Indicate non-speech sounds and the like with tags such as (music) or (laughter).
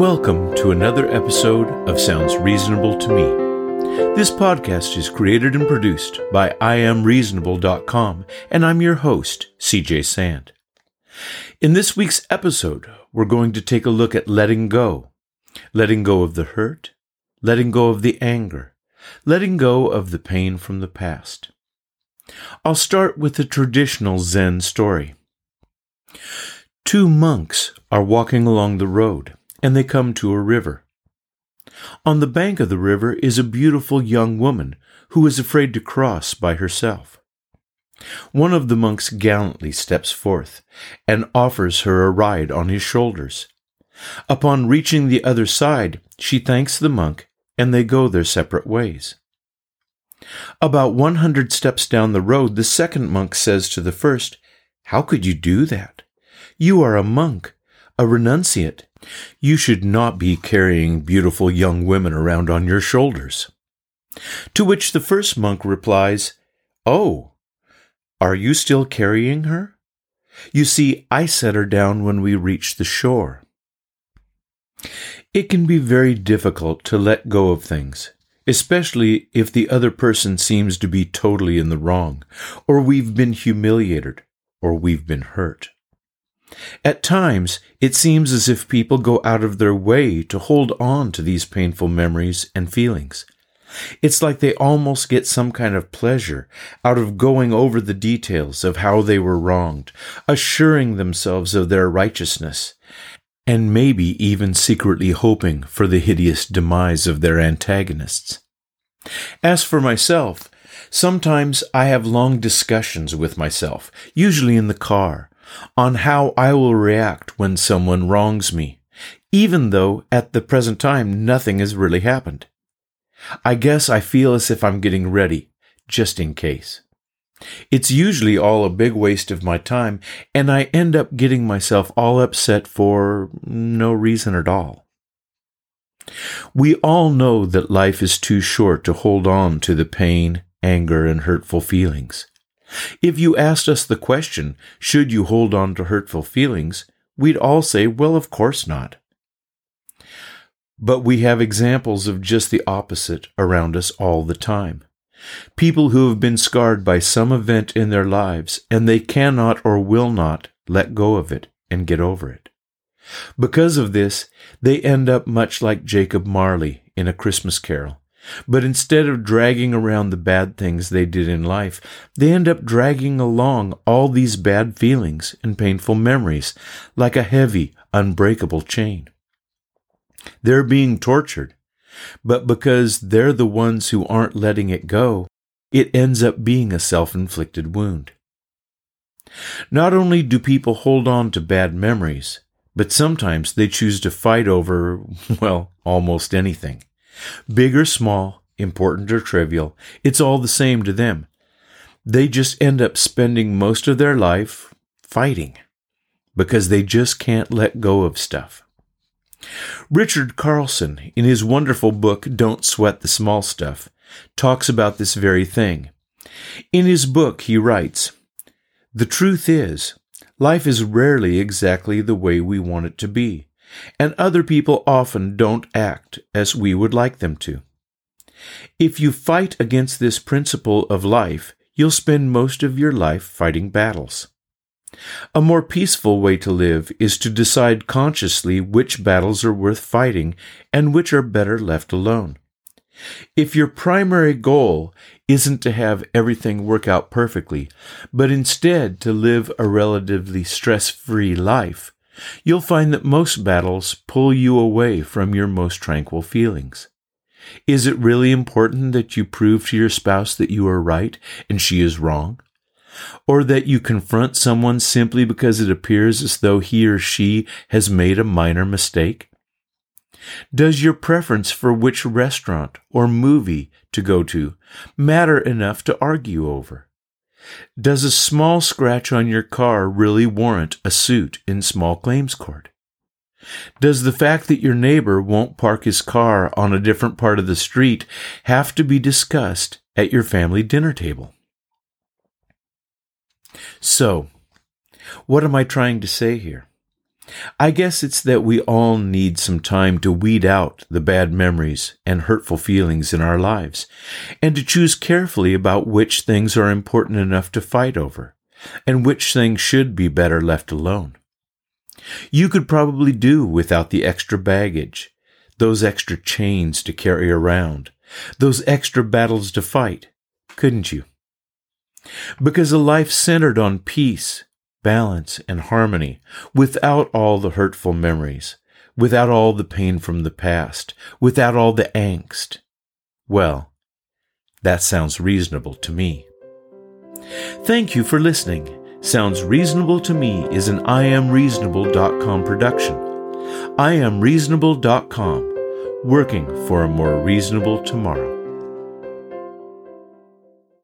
Welcome to another episode of Sounds Reasonable to Me. This podcast is created and produced by IamReasonable.com, and I'm your host, CJ Sand. In this week's episode, we're going to take a look at letting go. Letting go of the hurt, letting go of the anger, letting go of the pain from the past. I'll start with the traditional Zen story. Two monks are walking along the road, and they come to a river. On the bank of the river is a beautiful young woman who is afraid to cross by herself. One of the monks gallantly steps forth and offers her a ride on his shoulders. Upon reaching the other side, she thanks the monk and they go their separate ways. About 100 steps down the road, the second monk says to the first, How could you do that? You are a monk, a renunciate. You should not be carrying beautiful young women around on your shoulders. To which the first monk replies, Oh, are you still carrying her? You see, I set her down when we reached the shore. It can be very difficult to let go of things, especially if the other person seems to be totally in the wrong, or we've been humiliated, or we've been hurt. At times, it seems as if people go out of their way to hold on to these painful memories and feelings. It's like they almost get some kind of pleasure out of going over the details of how they were wronged, assuring themselves of their righteousness, and maybe even secretly hoping for the hideous demise of their antagonists. As for myself, sometimes I have long discussions with myself, usually in the car, on how I will react when someone wrongs me, even though at the present time nothing has really happened. I guess I feel as if I'm getting ready, just in case. It's usually all a big waste of my time, and I end up getting myself all upset for no reason at all. We all know that life is too short to hold on to the pain, anger, and hurtful feelings. If you asked us the question, should you hold on to hurtful feelings, we'd all say, well, of course not. But we have examples of just the opposite around us all the time. People who have been scarred by some event in their lives and they cannot or will not let go of it and get over it. Because of this, they end up much like Jacob Marley in A Christmas Carol. But instead of dragging around the bad things they did in life, they end up dragging along all these bad feelings and painful memories like a heavy, unbreakable chain. They're being tortured, but because they're the ones who aren't letting it go, it ends up being a self inflicted wound. Not only do people hold on to bad memories, but sometimes they choose to fight over, (laughs) well, almost anything. Big or small, important or trivial, it's all the same to them. They just end up spending most of their life fighting because they just can't let go of stuff. Richard Carlson, in his wonderful book Don't Sweat the Small Stuff, talks about this very thing. In his book, he writes, The truth is, life is rarely exactly the way we want it to be, and other people often don't act as we would like them to. If you fight against this principle of life, you'll spend most of your life fighting battles. A more peaceful way to live is to decide consciously which battles are worth fighting and which are better left alone. If your primary goal isn't to have everything work out perfectly, but instead to live a relatively stress free life, you'll find that most battles pull you away from your most tranquil feelings. Is it really important that you prove to your spouse that you are right and she is wrong? or that you confront someone simply because it appears as though he or she has made a minor mistake? Does your preference for which restaurant or movie to go to matter enough to argue over? Does a small scratch on your car really warrant a suit in small claims court? Does the fact that your neighbor won't park his car on a different part of the street have to be discussed at your family dinner table? So, what am I trying to say here? I guess it's that we all need some time to weed out the bad memories and hurtful feelings in our lives, and to choose carefully about which things are important enough to fight over, and which things should be better left alone. You could probably do without the extra baggage, those extra chains to carry around, those extra battles to fight, couldn't you? Because a life centered on peace, balance, and harmony, without all the hurtful memories, without all the pain from the past, without all the angst, well, that sounds reasonable to me. Thank you for listening. Sounds Reasonable to Me is an IamReasonable.com production. IamReasonable.com, working for a more reasonable tomorrow.